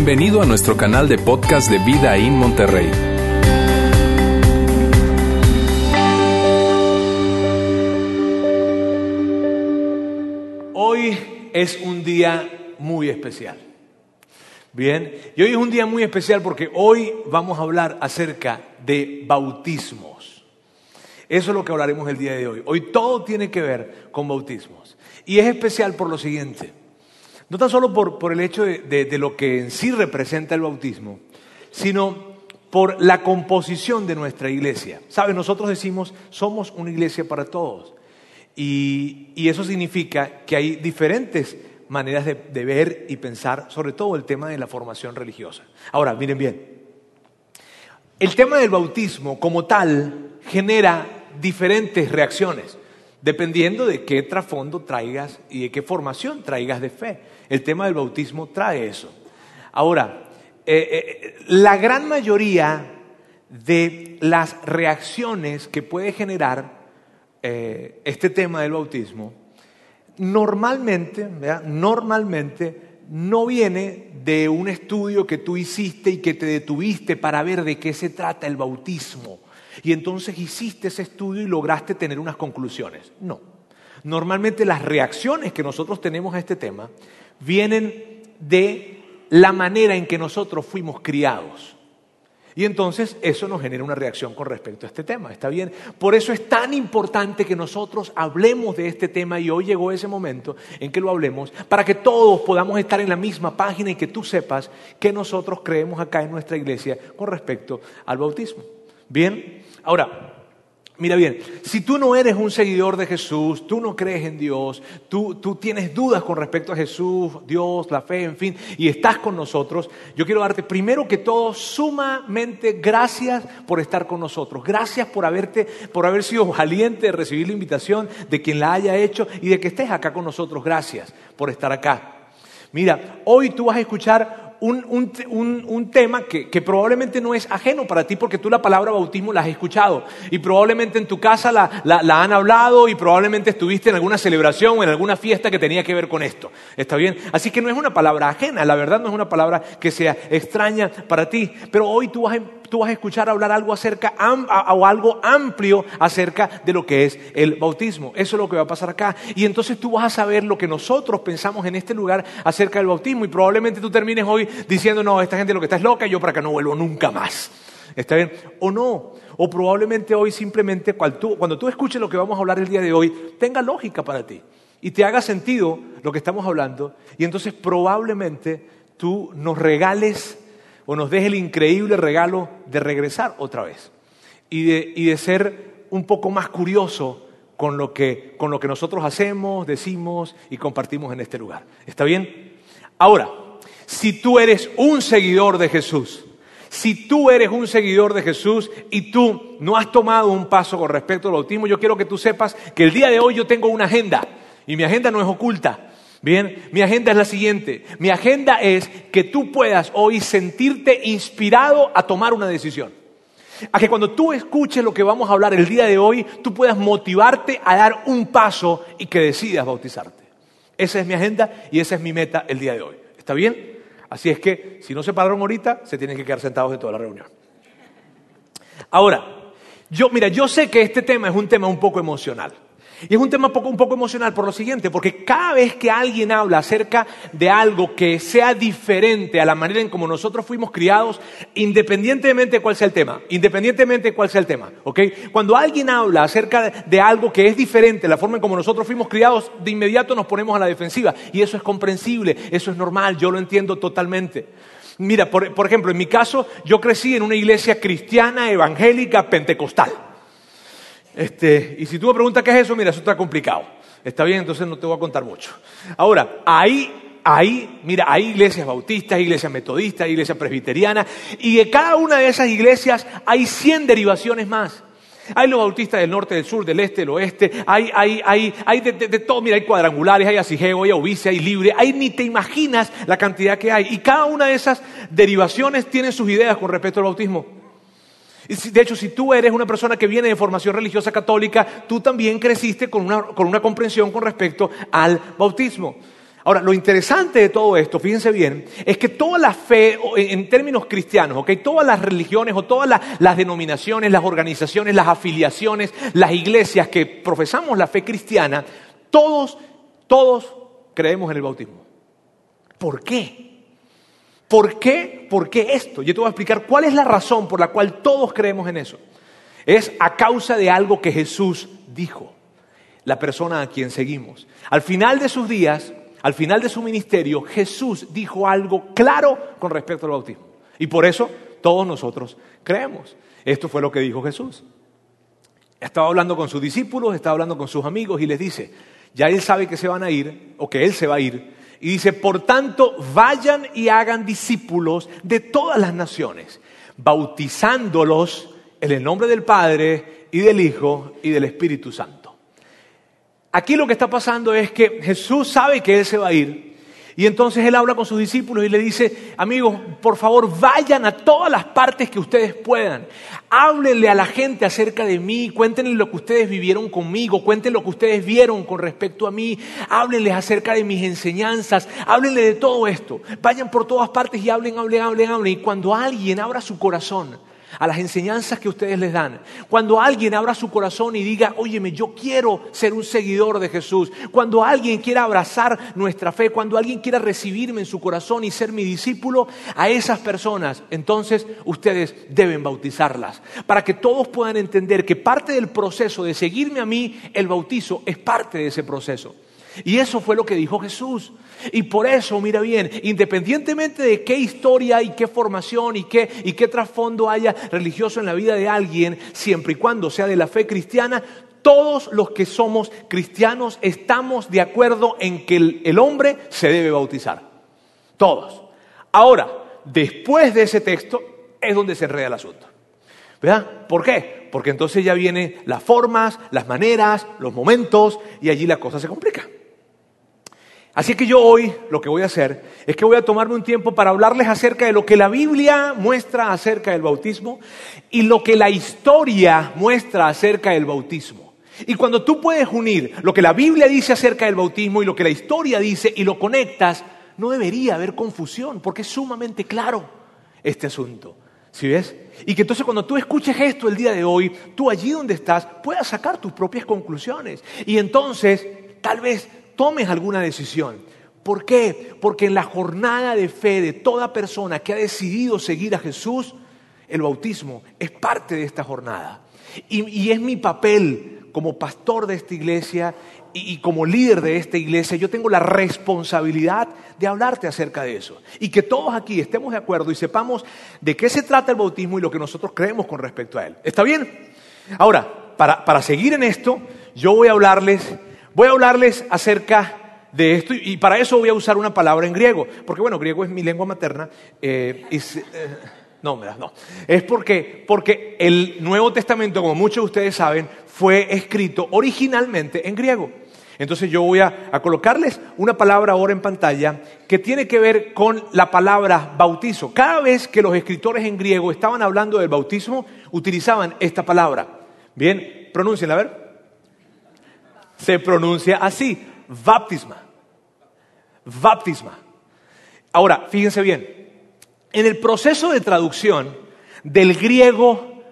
Bienvenido a nuestro canal de podcast de Vida en Monterrey. Hoy es un día muy especial. Bien, y hoy es un día muy especial porque hoy vamos a hablar acerca de bautismos. Eso es lo que hablaremos el día de hoy. Hoy todo tiene que ver con bautismos. Y es especial por lo siguiente. No tan solo por, el hecho de, de lo que en sí representa el bautismo, sino por la composición de nuestra iglesia. ¿Sabe? Nosotros decimos, somos una iglesia para todos. Y, y eso significa que hay diferentes maneras de, de, ver y pensar, sobre todo el tema de la formación religiosa. Ahora, miren bien, el tema del bautismo como tal genera diferentes reacciones, dependiendo de qué trasfondo traigas y de qué formación traigas de fe. El tema del bautismo trae eso. Ahora, eh, eh, la gran mayoría de las reacciones que puede generar eh, este tema del bautismo, normalmente, normalmente no viene de un estudio que tú hiciste y que te detuviste para ver de qué se trata el bautismo. Y entonces hiciste ese estudio y lograste tener unas conclusiones. No. Normalmente las reacciones que nosotros tenemos a este tema vienen de la manera en que nosotros fuimos criados. Y entonces eso nos genera una reacción con respecto a este tema, ¿está bien? Por eso es tan importante que nosotros hablemos de este tema y hoy llegó ese momento en que lo hablemos para que todos podamos estar en la misma página y que tú sepas que nosotros creemos acá en nuestra iglesia con respecto al bautismo. Bien, ahora, Mira bien, si tú no eres un seguidor de Jesús, tú no crees en Dios, tú, tú, tienes dudas con respecto a Jesús, Dios, la fe, en fin, y estás con nosotros, yo quiero darte primero que todo sumamente gracias por estar con nosotros. Gracias por, haberte, por haber sido valiente de recibir la invitación de quien la haya hecho y de que estés acá con nosotros. Gracias por estar acá. Mira, hoy tú vas a escuchar un, tema que, probablemente no es ajeno para ti porque tú la palabra bautismo la has escuchado y probablemente en tu casa la, la, han hablado y probablemente estuviste en alguna celebración o en alguna fiesta que tenía que ver con esto. ¿Está bien? Así que no es una palabra ajena, la verdad no es una palabra que sea extraña para ti, pero hoy tú vas a tú vas a escuchar hablar algo acerca o algo amplio acerca de lo que es el bautismo. Eso es lo que va a pasar acá. Y entonces tú vas a saber lo que nosotros pensamos en este lugar acerca del bautismo. Y probablemente tú termines hoy diciendo, no, esta gente lo que está es loca y yo para acá no vuelvo nunca más. ¿Está bien? O no. O probablemente hoy simplemente cuando tú, cuando tú escuches lo que vamos a hablar el día de hoy, tenga lógica para ti. Y te haga sentido lo que estamos hablando. Y entonces probablemente tú nos regales o nos deje el increíble regalo de regresar otra vez y de, ser un poco más curioso con lo, que, con lo que nosotros hacemos, decimos y compartimos en este lugar. ¿Está bien? Ahora, si tú eres un seguidor de Jesús, si tú eres un seguidor de Jesús y tú no has tomado un paso con respecto al bautismo, yo quiero que tú sepas que el día de hoy yo tengo una agenda y mi agenda no es oculta. Bien, mi agenda es la siguiente. Mi agenda es que tú puedas hoy sentirte inspirado a tomar una decisión. A que cuando tú escuches lo que vamos a hablar el día de hoy, tú puedas motivarte a dar un paso y que decidas bautizarte. Esa es mi agenda y esa es mi meta el día de hoy. ¿Está bien? Así es que si no se pararon ahorita, se tienen que quedar sentados de toda la reunión. Ahora, yo, mira, yo sé que este tema es un tema un poco emocional. Y es un tema un poco emocional por lo siguiente, porque cada vez que alguien habla acerca de algo que sea diferente a la manera en como nosotros fuimos criados, independientemente de cuál sea el tema, independientemente de cuál sea el tema, ¿ok? Cuando alguien habla acerca de algo que es diferente a la forma en como nosotros fuimos criados, de inmediato nos ponemos a la defensiva. Y eso es comprensible, eso es normal, yo lo entiendo totalmente. Mira, por, por ejemplo, en mi caso, yo crecí en una iglesia cristiana, evangélica, pentecostal. Este, y si tú me preguntas qué es eso, mira, eso está complicado. Está bien, entonces no te voy a contar mucho. Ahora, ahí, ahí, mira, hay iglesias bautistas, iglesias metodistas, iglesias presbiterianas, y de cada una de esas iglesias hay 100 derivaciones más. Hay los bautistas del norte, del sur, del este, del oeste, hay, hay, hay, hay de, todo, mira, hay cuadrangulares, hay asigeo, hay obice, hay libre, hay ni te imaginas la cantidad que hay. Y cada una de esas derivaciones tiene sus ideas con respecto al bautismo. De hecho, si tú eres una persona que viene de formación religiosa católica, tú también creciste con una, comprensión con respecto al bautismo. Ahora, lo interesante de todo esto, fíjense bien, es que toda la fe, en términos cristianos, ¿ok? todas las religiones o todas las, denominaciones, las organizaciones, las afiliaciones, las iglesias que profesamos la fe cristiana, todos, todos creemos en el bautismo. ¿Por qué? ¿Por qué? ¿Por qué esto? Yo te voy a explicar cuál es la razón por la cual todos creemos en eso. Es a causa de algo que Jesús dijo, la persona a quien seguimos. Al final de sus días, al final de su ministerio, Jesús dijo algo claro con respecto al bautismo. Y por eso todos nosotros creemos. Esto fue lo que dijo Jesús. Estaba hablando con sus discípulos, estaba hablando con sus amigos y les dice, ya él sabe que se van a ir o que él se va a ir. Y dice, por tanto, vayan y hagan discípulos de todas las naciones, bautizándolos en el nombre del Padre y del Hijo y del Espíritu Santo Aquí lo que está pasando es que Jesús sabe que Él se va a ir. Y entonces Él habla con sus discípulos y le dice, amigos, por favor, vayan a todas las partes que ustedes puedan. Háblenle a la gente acerca de mí, cuéntenle lo que ustedes vivieron conmigo, cuéntenle lo que ustedes vieron con respecto a mí, háblenles acerca de mis enseñanzas, háblenle de todo esto. Vayan por todas partes y hablen, hablen, hablen, hablen. Y cuando alguien abra su corazón, a las enseñanzas que ustedes les dan. Cuando alguien abra su corazón y diga, óyeme, yo quiero ser un seguidor de Jesús. Cuando alguien quiera abrazar nuestra fe, cuando alguien quiera recibirme en su corazón y ser mi discípulo, a esas personas, entonces ustedes deben bautizarlas. Para que todos puedan entender que parte del proceso de seguirme a mí, el bautizo es parte de ese proceso. Y eso fue lo que dijo Jesús. Y por eso, mira bien, independientemente de qué historia y qué formación y qué, y qué trasfondo haya religioso en la vida de alguien, siempre y cuando sea de la fe cristiana, todos los que somos cristianos estamos de acuerdo en que el, el hombre se debe bautizar. Todos. Ahora, después de ese texto es donde se enreda el asunto. ¿Verdad? ¿Por qué? Porque entonces ya vienen las formas, las maneras, los momentos y allí la cosa se complica. Así que yo hoy lo que voy a hacer es que voy a tomarme un tiempo para hablarles acerca de lo que la Biblia muestra acerca del bautismo y lo que la historia muestra acerca del bautismo. Y cuando tú puedes unir lo que la Biblia dice acerca del bautismo y lo que la historia dice y lo conectas, no debería haber confusión porque es sumamente claro este asunto. ¿Sí ves? Y que entonces cuando tú escuches esto el día de hoy, tú allí donde estás puedas sacar tus propias conclusiones. Y entonces, tal vez tomes alguna decisión. ¿Por qué? Porque en la jornada de fe de toda persona que ha decidido seguir a Jesús, el bautismo es parte de esta jornada. Y, es mi papel como pastor de esta iglesia y, y, como líder de esta iglesia, yo tengo la responsabilidad de hablarte acerca de eso. Y que todos aquí estemos de acuerdo y sepamos de qué se trata el bautismo y lo que nosotros creemos con respecto a él. ¿Está bien? Ahora, para, para seguir en esto, yo voy a hablarles Voy a hablarles acerca de esto y para eso voy a usar una palabra en griego, porque bueno, griego es mi lengua materna. Eh, y, eh, no, no, es porque, porque el Nuevo Testamento, como muchos de ustedes saben, fue escrito originalmente en griego. Entonces yo voy a, a, colocarles una palabra ahora en pantalla que tiene que ver con la palabra bautizo. Cada vez que los escritores en griego estaban hablando del bautismo, utilizaban esta palabra. Bien, pronúncienla, a ver se pronuncia así, baptisma. Baptisma. Ahora, fíjense bien, en el proceso de traducción del griego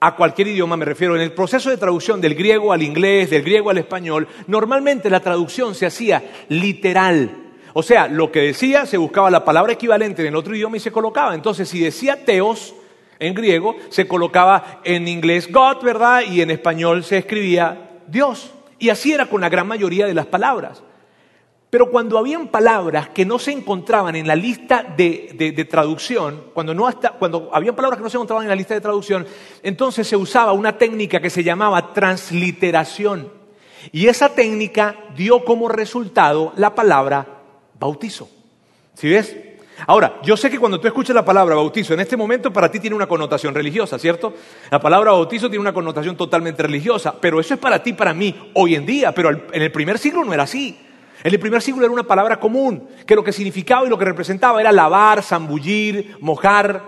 a cualquier idioma, me refiero, en el proceso de traducción del griego al inglés, del griego al español, normalmente la traducción se hacía literal. O sea, lo que decía, se buscaba la palabra equivalente en el otro idioma y se colocaba. Entonces, si decía teos en griego, se colocaba en inglés God, ¿verdad? Y en español se escribía Dios. Y así era con la gran mayoría de las palabras. Pero cuando habían palabras que no se encontraban en la lista de, traducción, cuando, no hasta, cuando habían palabras que no se encontraban en la lista de traducción, entonces se usaba una técnica que se llamaba transliteración. Y esa técnica dio como resultado la palabra bautizo. ¿Sí ves? Ahora, yo sé que cuando tú escuchas la palabra bautizo, en este momento para ti tiene una connotación religiosa, ¿cierto? La palabra bautizo tiene una connotación totalmente religiosa, pero eso es para ti, para mí, hoy en día, pero en el primer siglo no era así. En el primer siglo era una palabra común, que lo que significaba y lo que representaba era lavar, zambullir, mojar,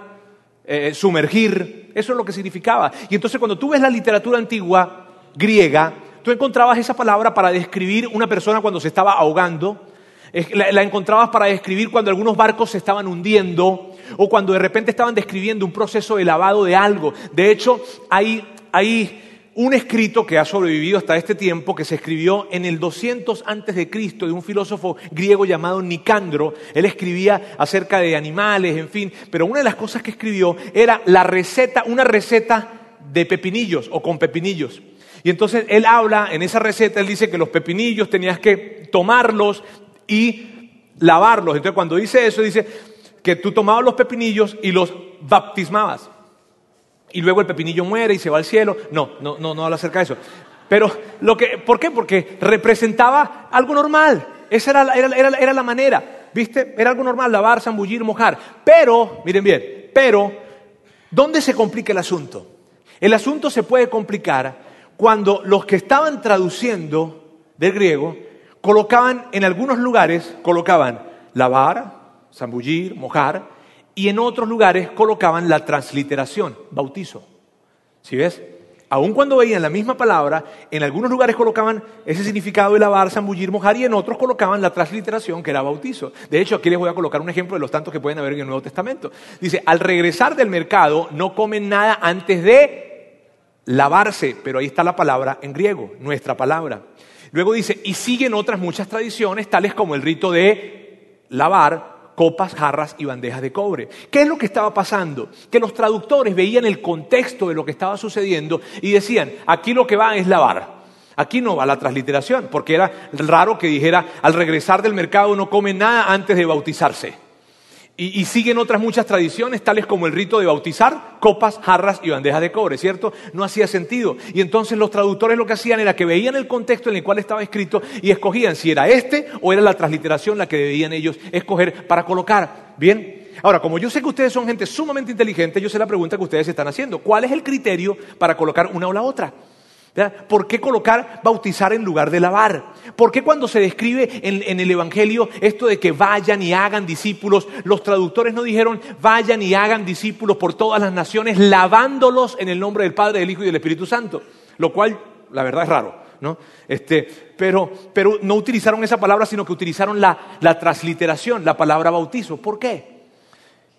eh, sumergir, eso es lo que significaba. Y entonces cuando tú ves la literatura antigua griega, tú encontrabas esa palabra para describir una persona cuando se estaba ahogando, La, encontrabas para describir cuando algunos barcos se estaban hundiendo o cuando de repente estaban describiendo un proceso de lavado de algo. De hecho, hay, hay un escrito que ha sobrevivido hasta este tiempo, que se escribió en el 200 antes de Cristo de un filósofo griego llamado Nicandro. Él escribía acerca de animales, en fin, pero una de las cosas que escribió era la receta, una receta de pepinillos o con pepinillos. Y entonces él habla en esa receta, él dice que los pepinillos tenías que tomarlos y lavarlos. Entonces cuando dice eso, dice que tú tomabas los pepinillos y los baptismabas y luego el pepinillo muere y se va al cielo. No, no, no, no habla acerca de eso. Pero, lo que, ¿por qué? Porque representaba algo normal. Esa era, la manera, ¿viste? Era algo normal, lavar, zambullir, mojar. Pero, miren bien, pero, ¿dónde se complica el asunto? El asunto se puede complicar cuando los que estaban traduciendo del griego colocaban en algunos lugares, colocaban lavar, zambullir, mojar, y en otros lugares colocaban la transliteración, bautizo. ¿Sí ves? Aun cuando veían la misma palabra, en algunos lugares colocaban ese significado de lavar, zambullir, mojar y en otros colocaban la transliteración que era bautizo. De hecho, aquí les voy a colocar un ejemplo de los tantos que pueden haber en el Nuevo Testamento. Dice, al regresar del mercado no comen nada antes de lavarse, pero ahí está la palabra en griego, nuestra palabra. Luego dice, y siguen otras muchas tradiciones, tales como el rito de lavar, copas, jarras y bandejas de cobre. ¿Qué es lo que estaba pasando? Que los traductores veían el contexto de lo que estaba sucediendo y decían, aquí lo que va es lavar. Aquí no va la transliteración, porque era raro que dijera, al regresar del mercado no come nada antes de bautizarse. Y, siguen otras muchas tradiciones, tales como el rito de bautizar, copas, jarras y bandejas de cobre, ¿cierto? No hacía sentido. Y entonces los traductores lo que hacían era que veían el contexto en el cual estaba escrito y escogían si era este o era la transliteración la que debían ellos escoger para colocar. Bien. Ahora, como yo sé que ustedes son gente sumamente inteligente, yo sé la pregunta que ustedes están haciendo. ¿Cuál es el criterio para colocar una o la otra? ¿Por qué colocar bautizar en lugar de lavar? ¿Por qué cuando se describe en, el Evangelio esto de que vayan y hagan discípulos, los traductores no dijeron vayan y hagan discípulos por todas las naciones, lavándolos en el nombre del Padre, del Hijo y del Espíritu Santo? Lo cual, la verdad, es raro. ¿no? Este, pero, pero, no utilizaron esa palabra, sino que utilizaron la, transliteración, la palabra bautizo. ¿Por qué?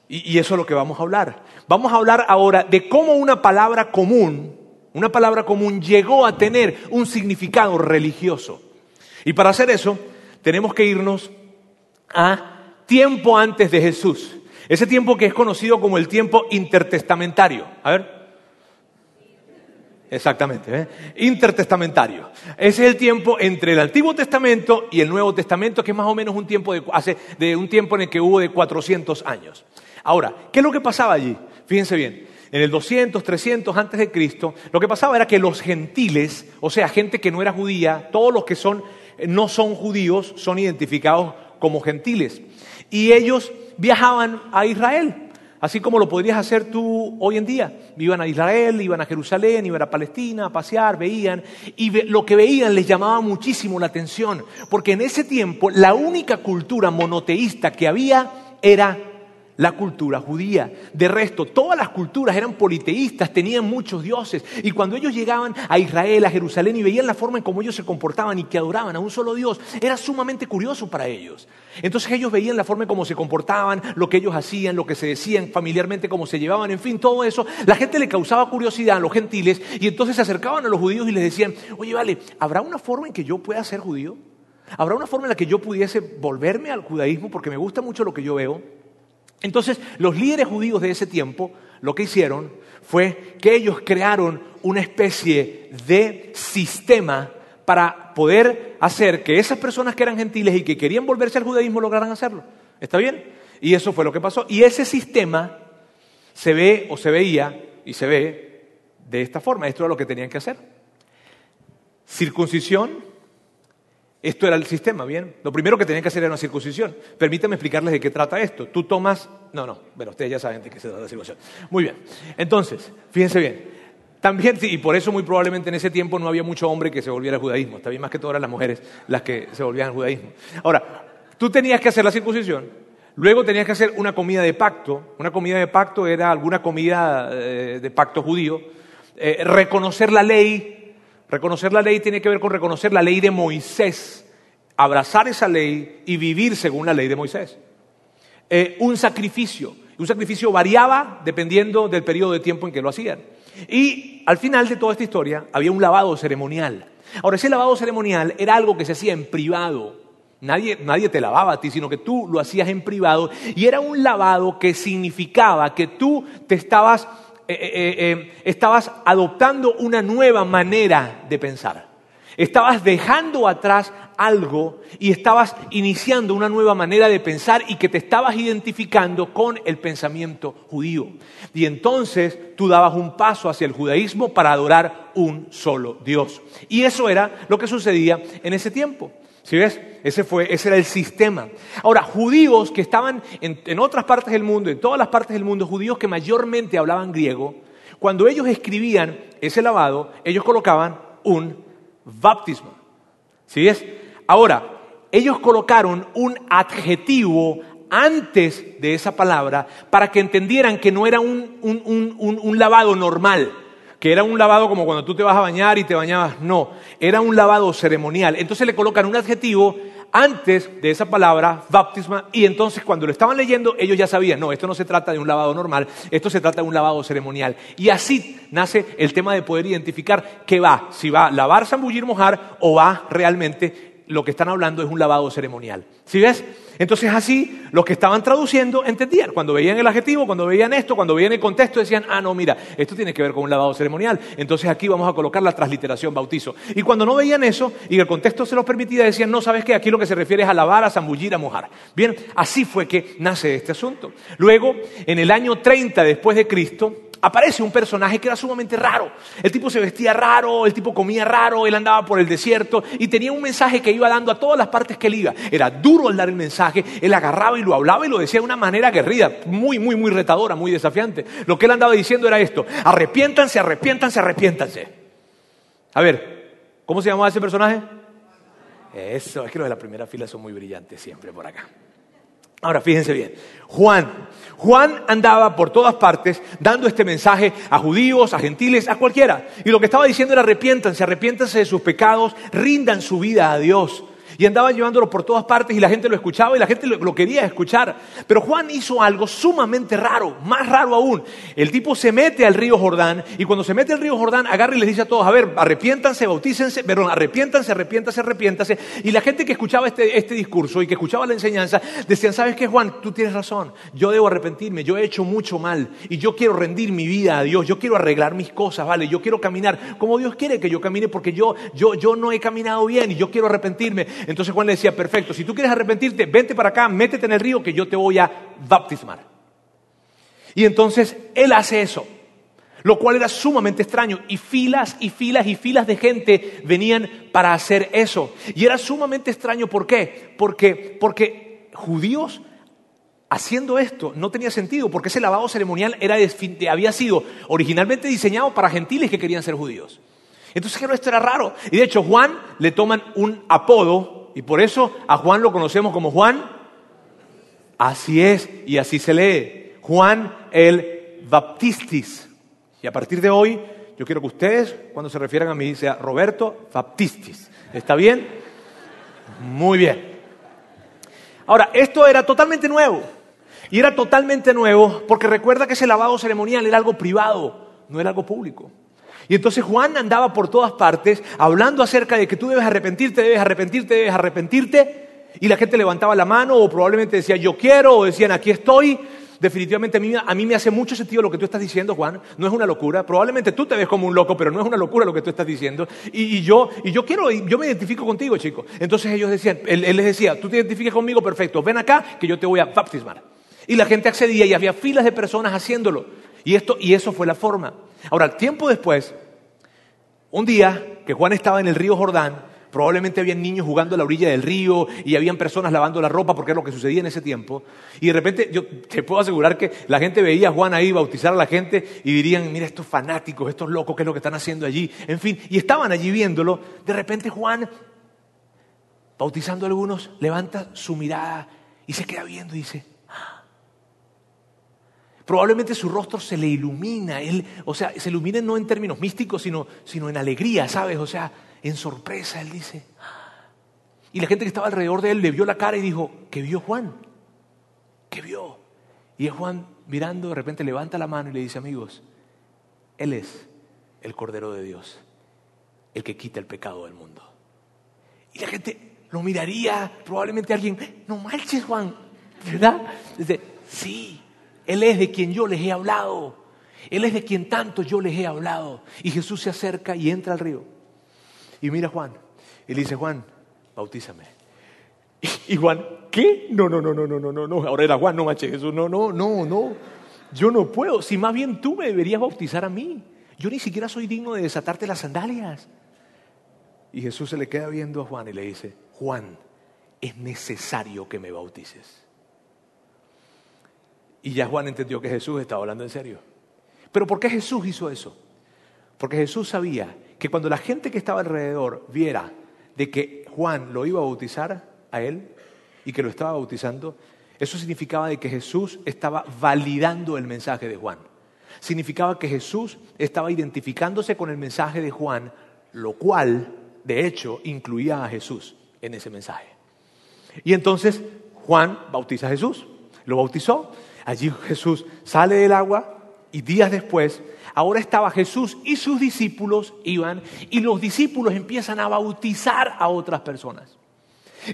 Y eso es lo que vamos a hablar. Vamos a hablar ahora de cómo una palabra común una palabra común llegó a tener un significado religioso. Y para hacer eso, tenemos que irnos a tiempo antes de Jesús. Ese tiempo que es conocido como el tiempo intertestamentario. A ver. Exactamente, ¿eh? intertestamentario. Ese es el tiempo entre el Antiguo Testamento y el Nuevo Testamento, que es más o menos un tiempo de, hace, de un tiempo en el que hubo de 400 años. Ahora, ¿qué es lo que pasaba allí? Fíjense bien en el 200, 300 antes de Cristo, lo que pasaba era que los gentiles, o sea, gente que no era judía, todos los que son, no son judíos son identificados como gentiles. Y ellos viajaban a Israel, así como lo podrías hacer tú hoy en día. Iban a Israel, iban a Jerusalén, iban a Palestina a pasear, veían, y lo que veían les llamaba muchísimo la atención, porque en ese tiempo la única cultura monoteísta que había era la cultura judía. De resto, todas las culturas eran politeístas, tenían muchos dioses. Y cuando ellos llegaban a Israel, a Jerusalén, y veían la forma en cómo ellos se comportaban y que adoraban a un solo Dios, era sumamente curioso para ellos. Entonces ellos veían la forma en cómo se comportaban, lo que ellos hacían, lo que se decían familiarmente, cómo se llevaban, en fin, todo eso. La gente le causaba curiosidad a los gentiles y entonces se acercaban a los judíos y les decían, oye, vale, ¿habrá una forma en que yo pueda ser judío? ¿Habrá una forma en la que yo pudiese volverme al judaísmo porque me gusta mucho lo que yo veo? Entonces, los líderes judíos de ese tiempo lo que hicieron fue que ellos crearon una especie de sistema para poder hacer que esas personas que eran gentiles y que querían volverse al judaísmo lograran hacerlo. ¿Está bien? Y eso fue lo que pasó. Y ese sistema se ve o se veía y se ve de esta forma. Esto era lo que tenían que hacer. Circuncisión, esto era el sistema, ¿bien? Lo primero que tenían que hacer era una circuncisión. Permítame explicarles de qué trata esto. Tú tomas... No, no, bueno, ustedes ya saben de qué se trata la circuncisión. Muy bien. Entonces, fíjense bien. También, y por eso muy probablemente en ese tiempo no había mucho hombre que se volviera al judaísmo. Está bien más que todas las mujeres las que se volvían al judaísmo. Ahora, tú tenías que hacer la circuncisión, luego tenías que hacer una comida de pacto. Una comida de pacto era alguna comida eh, de pacto judío. Eh, reconocer la ley Reconocer la ley tiene que ver con reconocer la ley de Moisés. abrazar esa ley y vivir según la ley de Moisés. Eh, un sacrificio. Un sacrificio variaba dependiendo del periodo de tiempo en que lo hacían. Y al final de toda esta historia había un lavado ceremonial. Ahora, ese lavado ceremonial era algo que se hacía en privado. Nadie, nadie, te lavaba a ti, sino que tú lo hacías en privado. Y era un lavado que significaba que tú te estabas, eh, eh, eh, estabas adoptando una nueva manera de pensar. Estabas dejando atrás algo y estabas iniciando una nueva manera de pensar y que te estabas identificando con el pensamiento judío. Y entonces tú dabas un paso hacia el judaísmo para adorar un solo Dios. Y eso era lo que sucedía en ese tiempo. ¿Sí ves? Ese, fue, ese era el sistema. Ahora, judíos que estaban en, en otras partes del mundo, en todas las partes del mundo, judíos que mayormente hablaban griego, cuando ellos escribían ese lavado, ellos colocaban un baptismo. ¿Sí es? Ahora, ellos colocaron un adjetivo antes de esa palabra para que entendieran que no era un, un, lavado normal, que era un lavado como cuando tú te vas a bañar y te bañabas, no, era un lavado ceremonial. Entonces le colocan un adjetivo antes de esa palabra, baptisma, y entonces cuando lo estaban leyendo, ellos ya sabían, no, esto no se trata de un lavado normal, esto se trata de un lavado ceremonial. Y así nace el tema de poder identificar qué va, si va a lavar, zambullir, mojar, o va realmente lo que están hablando es un lavado ceremonial. ¿Sí ves? Entonces así los que estaban traduciendo entendían. Cuando veían el adjetivo, cuando veían esto, cuando veían el contexto, decían, ah, no, mira, esto tiene que ver con un lavado ceremonial. Entonces aquí vamos a colocar la transliteración bautizo. Y cuando no veían eso y el contexto se los permitía, decían, no, ¿sabes qué? Aquí lo que se refiere es a lavar, a zambullir, a mojar. Bien, así fue que nace este asunto. Luego, en el año 30 después de Cristo, aparece un personaje que era sumamente raro. El tipo se vestía raro, el tipo comía raro, él andaba por el desierto y tenía un mensaje que iba dando a todas las partes que él iba. Era duro el dar el mensaje, él agarraba y lo hablaba y lo decía de una manera aguerrida, muy, muy, muy retadora, muy desafiante. Lo que él andaba diciendo era esto, arrepiéntanse, arrepiéntanse, arrepiéntanse. A ver, ¿cómo se llamaba ese personaje? Eso, es que los de la primera fila son muy brillantes siempre por acá. Ahora, fíjense bien, Juan. Juan andaba por todas partes dando este mensaje a judíos, a gentiles, a cualquiera. Y lo que estaba diciendo era arrepiéntanse, arrepiéntanse de sus pecados, rindan su vida a Dios. Y andaba llevándolo por todas partes y la gente lo escuchaba y la gente lo, quería escuchar. Pero Juan hizo algo sumamente raro, más raro aún. El tipo se mete al río Jordán y cuando se mete al río Jordán agarra y les dice a todos, a ver, arrepiéntanse, bautícense, perdón, arrepiéntanse, arrepiéntanse, arrepiéntanse. Y la gente que escuchaba este, este discurso y que escuchaba la enseñanza decían, ¿sabes qué Juan? Tú tienes razón, yo debo arrepentirme, yo he hecho mucho mal y yo quiero rendir mi vida a Dios, yo quiero arreglar mis cosas, ¿vale? Yo quiero caminar como Dios quiere que yo camine porque yo, yo, yo no he caminado bien y yo quiero arrepentirme. Entonces Juan le decía, perfecto, si tú quieres arrepentirte, vente para acá, métete en el río que yo te voy a baptismar. Y entonces él hace eso, lo cual era sumamente extraño. Y filas y filas y filas de gente venían para hacer eso. Y era sumamente extraño, ¿por qué? Porque, porque judíos haciendo esto no tenía sentido, porque ese lavado ceremonial era, había sido originalmente diseñado para gentiles que querían ser judíos. Entonces esto era raro. Y de hecho Juan le toman un apodo y por eso a Juan lo conocemos como Juan. Así es y así se lee. Juan el Baptistis. Y a partir de hoy yo quiero que ustedes cuando se refieran a mí sea Roberto Baptistis. ¿Está bien? Muy bien. Ahora, esto era totalmente nuevo. Y era totalmente nuevo porque recuerda que ese lavado ceremonial era algo privado, no era algo público. Y entonces Juan andaba por todas partes hablando acerca de que tú debes arrepentirte, debes arrepentirte, debes arrepentirte. Y la gente levantaba la mano o probablemente decía yo quiero o decían aquí estoy. Definitivamente a mí, me hace mucho sentido lo que tú estás diciendo, Juan. No es una locura. Probablemente tú te ves como un loco, pero no es una locura lo que tú estás diciendo. Y, yo, y yo quiero, yo me identifico contigo, chico. Entonces ellos decían, él, les decía, tú te identificas conmigo, perfecto. Ven acá que yo te voy a baptismar. Y la gente accedía y había filas de personas haciéndolo. Y, esto, y eso fue la forma. Ahora, tiempo después, un día que Juan estaba en el río Jordán, probablemente habían niños jugando a la orilla del río y habían personas lavando la ropa porque era lo que sucedía en ese tiempo. Y de repente yo te puedo asegurar que la gente veía a Juan ahí bautizar a la gente y dirían, mira estos fanáticos, estos locos, ¿qué es lo que están haciendo allí? En fin, y estaban allí viéndolo. De repente Juan, bautizando a algunos, levanta su mirada y se queda viendo y dice, Probablemente su rostro se le ilumina, él, o sea, se ilumina no en términos místicos, sino, sino en alegría, ¿sabes? O sea, en sorpresa, él dice. Y la gente que estaba alrededor de él le vio la cara y dijo, ¿qué vio Juan? ¿Qué vio? Y Juan mirando, de repente levanta la mano y le dice, amigos, Él es el Cordero de Dios, el que quita el pecado del mundo. Y la gente lo miraría, probablemente alguien, no marches Juan, ¿verdad? Dice, sí, Él es de quien yo les he hablado, Él es de quien tanto yo les he hablado. Y Jesús se acerca y entra al río. Y mira a Juan, y le dice, Juan, bautízame. Y Juan, ¿qué? No, no, no, no, no, no, no, Ahora era Juan, no manches Jesús, no, no, no, no. Yo no puedo. Si más bien tú me deberías bautizar a mí. Yo ni siquiera soy digno de desatarte las sandalias. Y Jesús se le queda viendo a Juan y le dice, Juan, es necesario que me bautices. Y ya Juan entendió que Jesús estaba hablando en serio. Pero ¿por qué Jesús hizo eso? Porque Jesús sabía que cuando la gente que estaba alrededor viera de que Juan lo iba a bautizar a él y que lo estaba bautizando, eso significaba de que Jesús estaba validando el mensaje de Juan. Significaba que Jesús estaba identificándose con el mensaje de Juan, lo cual, de hecho, incluía a Jesús en ese mensaje. Y entonces Juan bautiza a Jesús, lo bautizó, allí Jesús sale del agua y días después, ahora estaba Jesús y sus discípulos iban y los discípulos empiezan a bautizar a otras personas.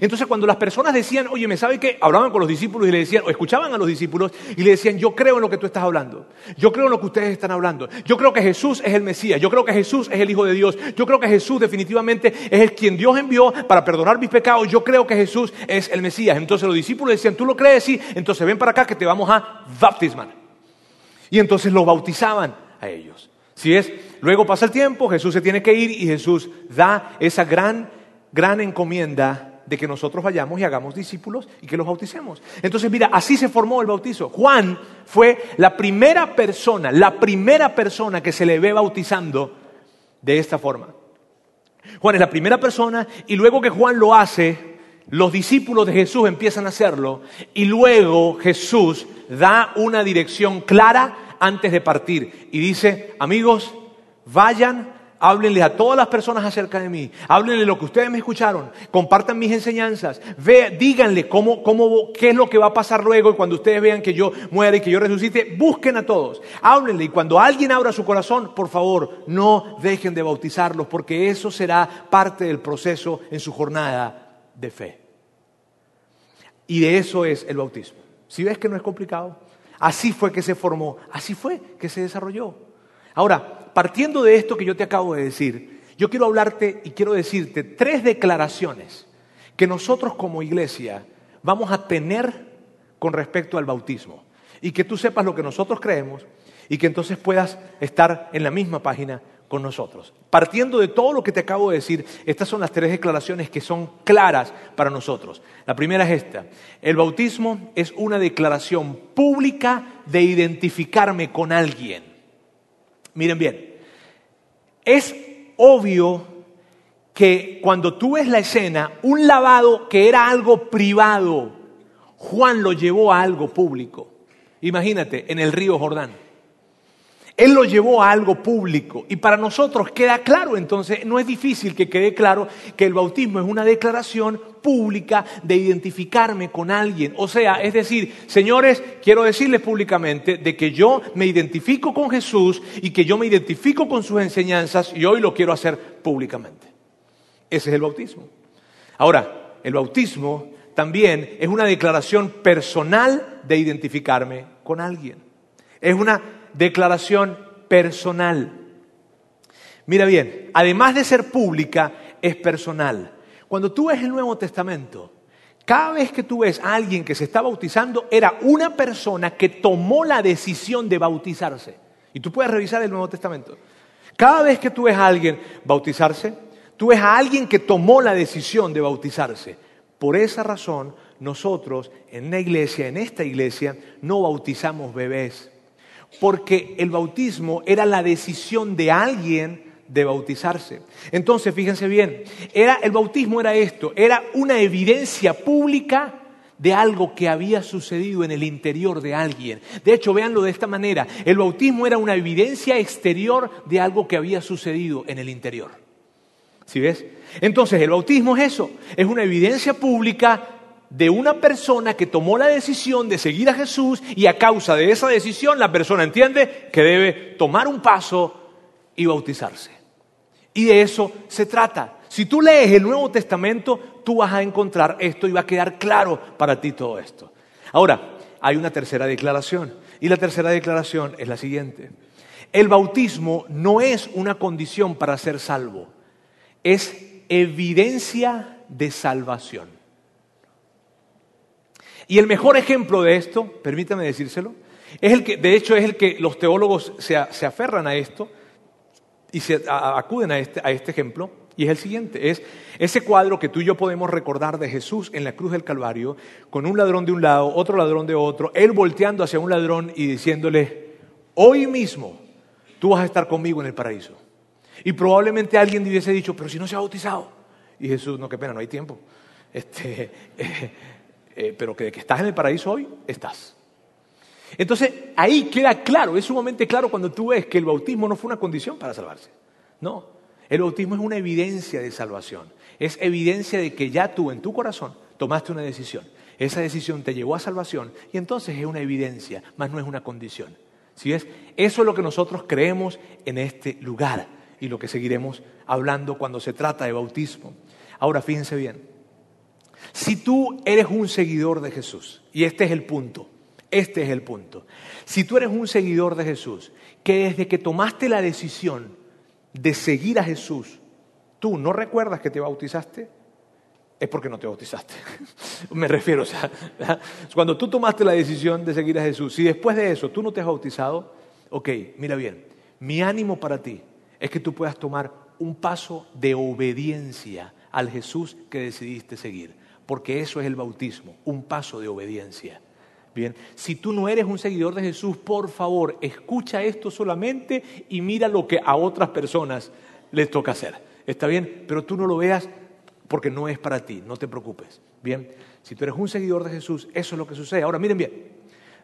Entonces cuando las personas decían, oye, ¿me sabe qué? Hablaban con los discípulos y le decían, o escuchaban a los discípulos y le decían, yo creo en lo que tú estás hablando, yo creo en lo que ustedes están hablando, yo creo que Jesús es el Mesías, yo creo que Jesús es el Hijo de Dios, yo creo que Jesús definitivamente es el quien Dios envió para perdonar mis pecados, yo creo que Jesús es el Mesías. Entonces los discípulos decían, ¿tú lo crees? Sí, entonces ven para acá que te vamos a bautismar. Y entonces los bautizaban a ellos. Si es, luego pasa el tiempo, Jesús se tiene que ir y Jesús da esa gran, gran encomienda de que nosotros vayamos y hagamos discípulos y que los bauticemos. Entonces, mira, así se formó el bautizo. Juan fue la primera persona, la primera persona que se le ve bautizando de esta forma. Juan es la primera persona y luego que Juan lo hace, los discípulos de Jesús empiezan a hacerlo y luego Jesús da una dirección clara antes de partir y dice, amigos, vayan Háblenle a todas las personas acerca de mí. Háblenle lo que ustedes me escucharon. Compartan mis enseñanzas. díganle cómo, cómo, qué es lo que va a pasar luego y cuando ustedes vean que yo muera y que yo resucite, busquen a todos. Háblenle y cuando alguien abra su corazón, por favor, no dejen de bautizarlos porque eso será parte del proceso en su jornada de fe. Y de eso es el bautismo. Si ves que no es complicado, así fue que se formó, así fue que se desarrolló. Ahora, partiendo de esto que yo te acabo de decir, yo quiero hablarte y quiero decirte tres declaraciones que nosotros como iglesia vamos a tener con respecto al bautismo. Y que tú sepas lo que nosotros creemos y que entonces puedas estar en la misma página con nosotros. Partiendo de todo lo que te acabo de decir, estas son las tres declaraciones que son claras para nosotros. La primera es esta. El bautismo es una declaración pública de identificarme con alguien. Miren bien, es obvio que cuando tú ves la escena, un lavado que era algo privado, Juan lo llevó a algo público. Imagínate, en el río Jordán. Él lo llevó a algo público y para nosotros queda claro, entonces no es difícil que quede claro que el bautismo es una declaración pública de identificarme con alguien. O sea, es decir, señores, quiero decirles públicamente de que yo me identifico con Jesús y que yo me identifico con sus enseñanzas y hoy lo quiero hacer públicamente. Ese es el bautismo. Ahora, el bautismo también es una declaración personal de identificarme con alguien. Es una declaración personal. Mira bien, además de ser pública, es personal. Cuando tú ves el Nuevo Testamento, cada vez que tú ves a alguien que se está bautizando, era una persona que tomó la decisión de bautizarse. Y tú puedes revisar el Nuevo Testamento. Cada vez que tú ves a alguien bautizarse, tú ves a alguien que tomó la decisión de bautizarse. Por esa razón, nosotros en la iglesia, en esta iglesia, no bautizamos bebés porque el bautismo era la decisión de alguien de bautizarse. Entonces, fíjense bien, era, el bautismo era esto, era una evidencia pública de algo que había sucedido en el interior de alguien. De hecho, véanlo de esta manera, el bautismo era una evidencia exterior de algo que había sucedido en el interior. ¿Sí ves? Entonces el bautismo es eso, es una evidencia pública de una persona que tomó la decisión de seguir a Jesús y a causa de esa decisión la persona entiende que debe tomar un paso y bautizarse. Y de eso se trata. Si tú lees el Nuevo Testamento, tú vas a encontrar esto y va a quedar claro para ti todo esto. Ahora, hay una tercera declaración. Y la tercera declaración es la siguiente. El bautismo no es una condición para ser salvo, es evidencia de salvación. Y el mejor ejemplo de esto, permítame decírselo, es el que, de hecho, es el que los teólogos se, aferran a esto y se acuden a este, a este ejemplo, y es el siguiente, es ese cuadro que tú y yo podemos recordar de Jesús en la cruz del Calvario, con un ladrón de un lado, otro ladrón de otro, él volteando hacia un ladrón y diciéndole, hoy mismo tú vas a estar conmigo en el paraíso. Y probablemente alguien hubiese dicho, pero si no se ha bautizado. Y Jesús, no, qué pena, no hay tiempo. Este, pero que que estás en el paraíso hoy, estás. Entonces, ahí queda claro, es sumamente claro cuando tú ves que el bautismo no fue una condición para salvarse. No, el bautismo es una evidencia de salvación. Es evidencia de que ya tú en tu corazón tomaste una decisión. Esa decisión te llevó a salvación y entonces es una evidencia, más no es una condición. ¿Sí es? Eso es lo que nosotros creemos en este lugar y lo que seguiremos hablando cuando se trata de bautismo. Ahora, fíjense bien, si tú eres un seguidor de Jesús, y este es el punto, este es el punto, si tú eres un seguidor de Jesús, que desde que tomaste la decisión de seguir a Jesús, tú no recuerdas que te bautizaste, es porque no te bautizaste. Me refiero, o sea, cuando tú tomaste la decisión de seguir a Jesús, si después de eso tú no te has bautizado, ok, mira bien, mi ánimo para ti es que tú puedas tomar un paso de obediencia al Jesús que decidiste seguir porque eso es el bautismo, un paso de obediencia. Bien, si tú no eres un seguidor de Jesús, por favor, escucha esto solamente y mira lo que a otras personas les toca hacer. ¿Está bien? Pero tú no lo veas porque no es para ti, no te preocupes. Bien, si tú eres un seguidor de Jesús, eso es lo que sucede. Ahora, miren bien,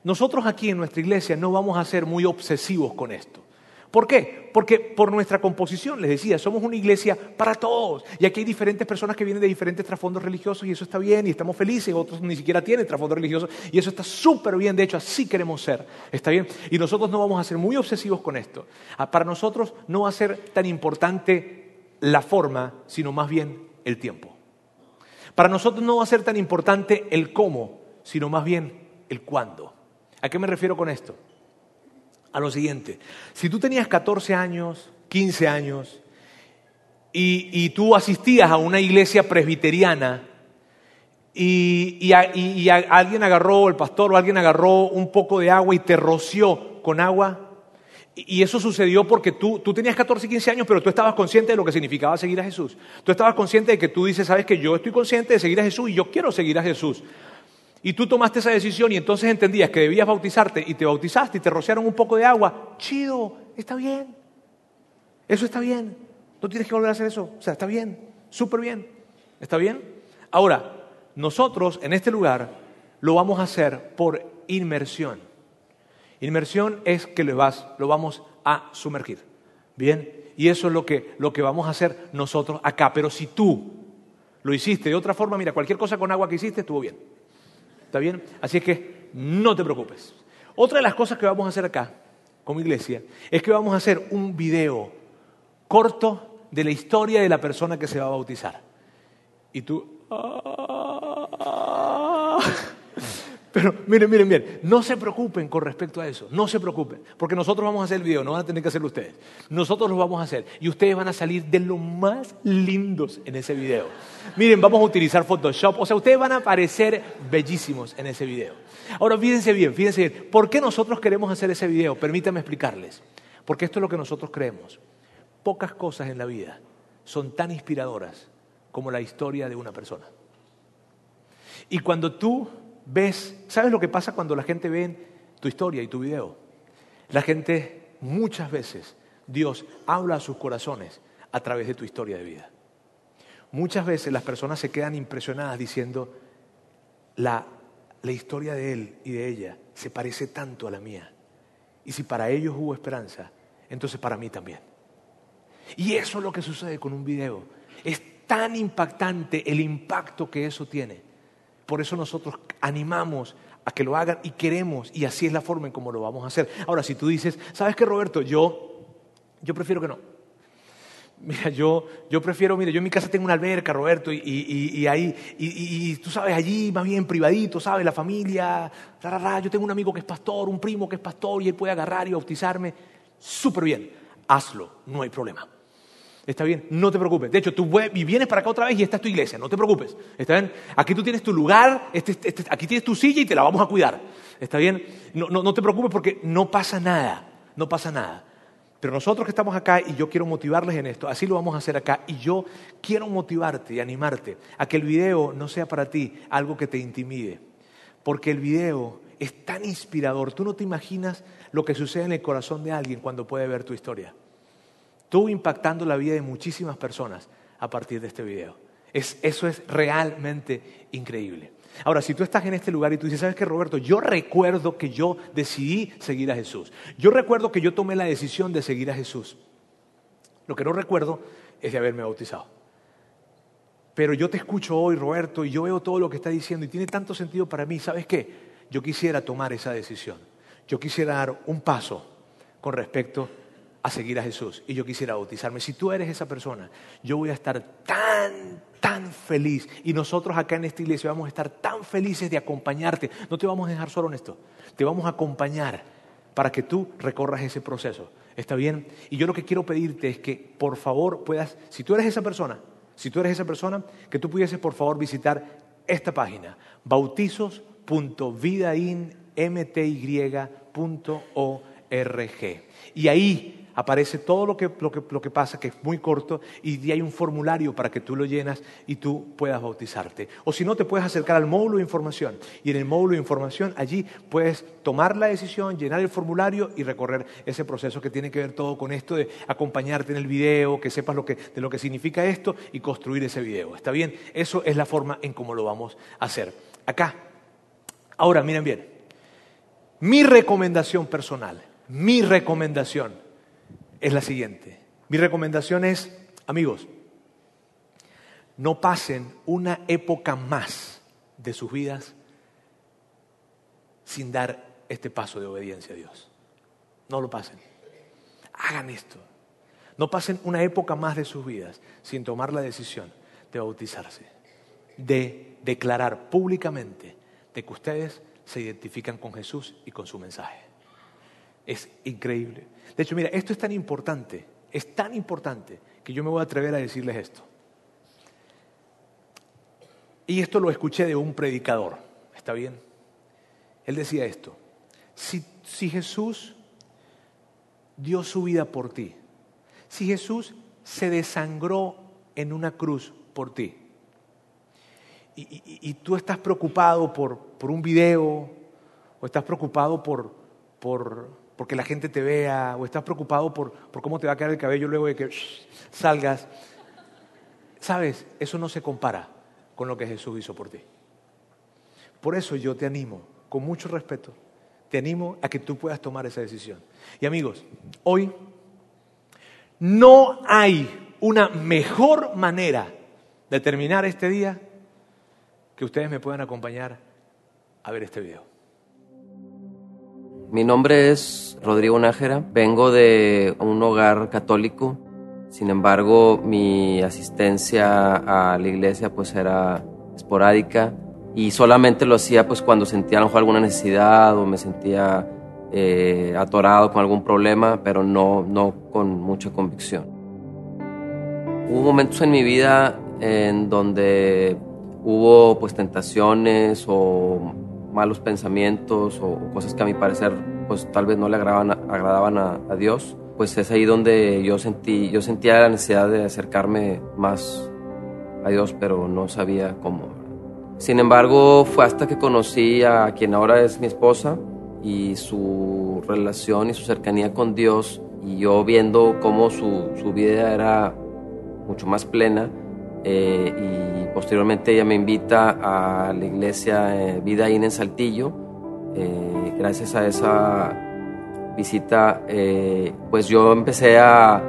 nosotros aquí en nuestra iglesia no vamos a ser muy obsesivos con esto. ¿Por qué? Porque por nuestra composición, les decía, somos una iglesia para todos. Y aquí hay diferentes personas que vienen de diferentes trasfondos religiosos y eso está bien y estamos felices. Otros ni siquiera tienen trasfondo religioso y eso está súper bien. De hecho, así queremos ser. ¿Está bien? Y nosotros no vamos a ser muy obsesivos con esto. Ah, para nosotros no va a ser tan importante la forma, sino más bien el tiempo. Para nosotros no va a ser tan importante el cómo, sino más bien el cuándo. ¿A qué me refiero con esto? A lo siguiente. Si tú tenías 14 años, 15 años, y, tú asistías a una iglesia presbiteriana, y, alguien agarró, el pastor o alguien agarró un poco de agua y te roció con agua, y eso sucedió porque tú, tú tenías 14, 15 años, pero tú estabas consciente de lo que significaba seguir a Jesús. Tú estabas consciente de que tú dices, sabes que yo estoy consciente de seguir a Jesús y yo quiero seguir a Jesús. Y tú tomaste esa decisión y entonces entendías que debías bautizarte y te bautizaste y te rociaron un poco de agua. Chido, está bien. Eso está bien. No tienes que volver a hacer eso. O sea, está bien, súper bien. ¿Está bien? Ahora, nosotros en este lugar lo vamos a hacer por inmersión. Inmersión es que lo, vas, lo vamos a sumergir. Bien, y eso es lo que, lo que vamos a hacer nosotros acá. Pero si tú lo hiciste de otra forma, mira, cualquier cosa con agua que hiciste estuvo bien. ¿Está bien? Así es que no te preocupes. Otra de las cosas que vamos a hacer acá, como iglesia, es que vamos a hacer un video corto de la historia de la persona que se va a bautizar. Y tú... Pero miren, miren, miren, no se preocupen con respecto a eso, no se preocupen, porque nosotros vamos a hacer el video, no van a tener que hacerlo ustedes. Nosotros lo vamos a hacer y ustedes van a salir de lo más lindos en ese video. Miren, vamos a utilizar Photoshop, o sea, ustedes van a aparecer bellísimos en ese video. Ahora, fíjense bien, fíjense bien, ¿por qué nosotros queremos hacer ese video? Permítanme explicarles, porque esto es lo que nosotros creemos. Pocas cosas en la vida son tan inspiradoras como la historia de una persona. Y cuando tú ves, ¿sabes lo que pasa cuando la gente ve tu historia y tu video? La gente muchas veces, Dios habla a sus corazones a través de tu historia de vida. Muchas veces las personas se quedan impresionadas diciendo, la, la historia de él y de ella se parece tanto a la mía. Y si para ellos hubo esperanza, entonces para mí también. Y eso es lo que sucede con un video. Es tan impactante el impacto que eso tiene. Por eso nosotros animamos a que lo hagan y queremos, y así es la forma en cómo lo vamos a hacer. Ahora, si tú dices, ¿sabes qué, Roberto? Yo, yo prefiero que no. Mira, yo, yo prefiero, mira, yo en mi casa tengo una alberca, Roberto, y, y, y ahí, y, tú sabes, allí más bien privadito, ¿sabes? La familia, yo tengo un amigo que es pastor, un primo que es pastor, y él puede agarrar y bautizarme. Súper bien, hazlo, no hay problema. Está bien, no te preocupes. De hecho, tú vienes para acá otra vez y esta es tu iglesia, no te preocupes. ¿Está bien? Aquí tú tienes tu lugar, este, este, aquí tienes tu silla y te la vamos a cuidar. ¿Está bien? No, no, no te preocupes porque no pasa nada, no pasa nada. Pero nosotros que estamos acá y yo quiero motivarles en esto, así lo vamos a hacer acá y yo quiero motivarte y animarte a que el video no sea para ti algo que te intimide, porque el video es tan inspirador, tú no te imaginas lo que sucede en el corazón de alguien cuando puede ver tu historia. Tú impactando la vida de muchísimas personas a partir de este video. eso es realmente increíble. Ahora, si tú estás en este lugar y tú dices, ¿sabes qué, Roberto? Yo recuerdo que yo decidí seguir a Jesús. Yo recuerdo que yo tomé la decisión de seguir a Jesús. Lo que no recuerdo es de haberme bautizado. Pero yo te escucho hoy, Roberto, y yo veo todo lo que está diciendo y tiene tanto sentido para mí. ¿Sabes qué? Yo quisiera tomar esa decisión. Yo quisiera dar un paso con respecto a seguir a Jesús y yo quisiera bautizarme. Si tú eres esa persona, yo voy a estar tan, tan feliz y nosotros acá en esta iglesia vamos a estar tan felices de acompañarte. No te vamos a dejar solo en esto, te vamos a acompañar para que tú recorras ese proceso. ¿Está bien? Y yo lo que quiero pedirte es que por favor puedas, si tú eres esa persona, si tú eres esa persona, que tú pudieses por favor visitar esta página, bautizos.vidainmty.org. Y ahí aparece todo lo que, pasa, que es muy corto, y hay un formulario para que tú lo llenas y tú puedas bautizarte. O si no, te puedes acercar al módulo de información. Y en el módulo de información allí puedes tomar la decisión, llenar el formulario y recorrer ese proceso que tiene que ver todo con esto de acompañarte en el video, que sepas de lo que significa esto y construir ese video. ¿Está bien? Eso es la forma en cómo lo vamos a hacer. Acá. Ahora, miren bien. Mi recomendación personal, mi recomendación es la siguiente. Mi recomendación es, amigos, no pasen una época más de sus vidas sin dar este paso de obediencia a Dios. No lo pasen. Hagan esto. No pasen una época más de sus vidas sin tomar la decisión de bautizarse, de declarar públicamente de que ustedes se identifican con Jesús y con su mensaje. Es increíble. De hecho, mira, esto es tan importante, es tan importante que yo me voy a atrever a decirles esto. Y esto lo escuché de un predicador, ¿está bien? Él decía esto, si, si Jesús dio su vida por ti, si Jesús se desangró en una cruz por ti, y, tú estás preocupado por, por, un video, o estás preocupado por, por, porque la gente te vea, o estás preocupado por, cómo te va a quedar el cabello luego de que salgas. Sabes, eso no se compara con lo que Jesús hizo por ti. Por eso yo te animo, con mucho respeto, te animo a que tú puedas tomar esa decisión. Y amigos, hoy no hay una mejor manera de terminar este día que ustedes me puedan acompañar a ver este video. Mi nombre es Rodrigo Nájera, vengo de un hogar católico, sin embargo mi asistencia a la iglesia pues era esporádica y solamente lo hacía pues cuando sentía a lo mejor alguna necesidad o me sentía eh, atorado con algún problema, pero no, no con mucha convicción. Hubo momentos en mi vida en donde hubo pues tentaciones o malos pensamientos o cosas que a mi parecer pues tal vez no le agradaban, agradaban a, Dios, pues es ahí donde yo sentí, yo sentía la necesidad de acercarme más a Dios, pero no sabía cómo. Sin embargo, fue hasta que conocí a quien ahora es mi esposa y su relación y su cercanía con Dios y yo viendo cómo su, su vida era mucho más plena, eh, y posteriormente ella me invita a la iglesia eh, Vida In en Saltillo. Eh, gracias a esa visita, pues yo empecé a,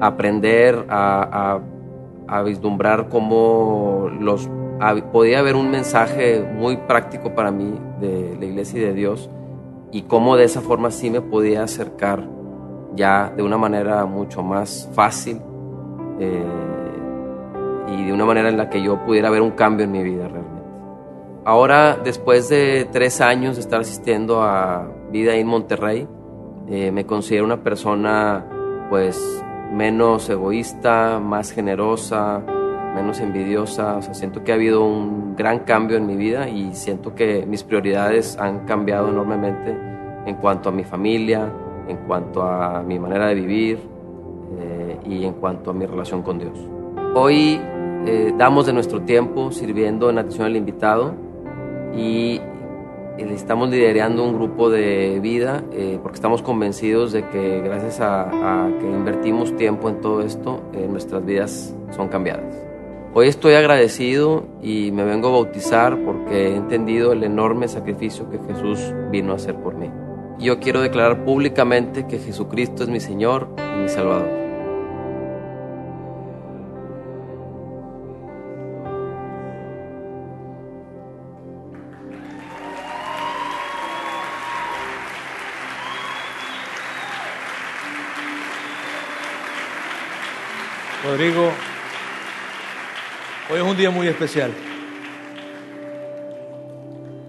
aprender, a, vislumbrar cómo los, podía haber un mensaje muy práctico para mí de la iglesia y de Dios y cómo de esa forma sí me podía acercar ya de una manera mucho más fácil y de una manera en la que yo pudiera ver un cambio en mi vida realmente. Ahora, después de tres años de estar asistiendo a Vida en Monterrey, eh, me considero una persona pues menos egoísta, más generosa, menos envidiosa. O sea, siento que ha habido un gran cambio en mi vida y siento que mis prioridades han cambiado enormemente en cuanto a mi familia, en cuanto a mi manera de vivir eh, y en cuanto a mi relación con Dios. Hoy eh, damos de nuestro tiempo sirviendo en atención al invitado y estamos liderando un grupo de vida eh, porque estamos convencidos de que gracias a, que invertimos tiempo en todo esto, nuestras vidas son cambiadas. Hoy estoy agradecido y me vengo a bautizar porque he entendido el enorme sacrificio que Jesús vino a hacer por mí. Yo quiero declarar públicamente que Jesucristo es mi Señor y mi Salvador. Rodrigo, hoy es un día muy especial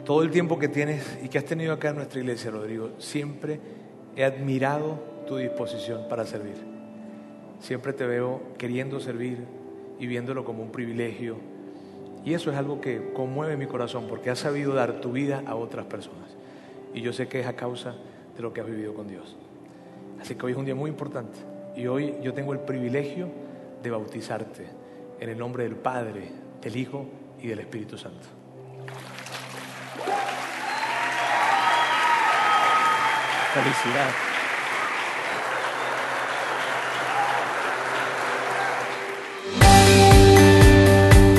todo el tiempo que tienes y que has tenido acá en nuestra iglesia, Rodrigo, siempre he admirado tu disposición para servir. Siempre te veo queriendo servir y viéndolo como un privilegio. Y eso es algo que conmueve mi corazón porque has sabido dar tu vida a otras personas. Y yo sé que es a causa de lo que has vivido con Dios. Así que hoy es un día muy importante. Y hoy yo tengo el privilegio de bautizarte en el nombre del Padre, del Hijo y del Espíritu Santo. Felicidad.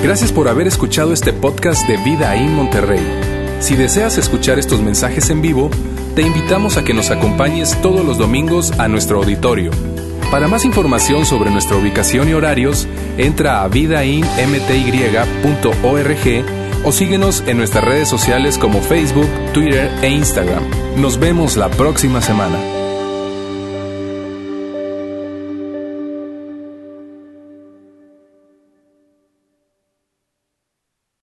Gracias por haber escuchado este podcast de Vida en Monterrey. Si deseas escuchar estos mensajes en vivo, te invitamos a que nos acompañes todos los domingos a nuestro auditorio. Para más información sobre nuestra ubicación y horarios, entra a vidainmty.org o síguenos en nuestras redes sociales como Facebook, Twitter e Instagram. Nos vemos la próxima semana.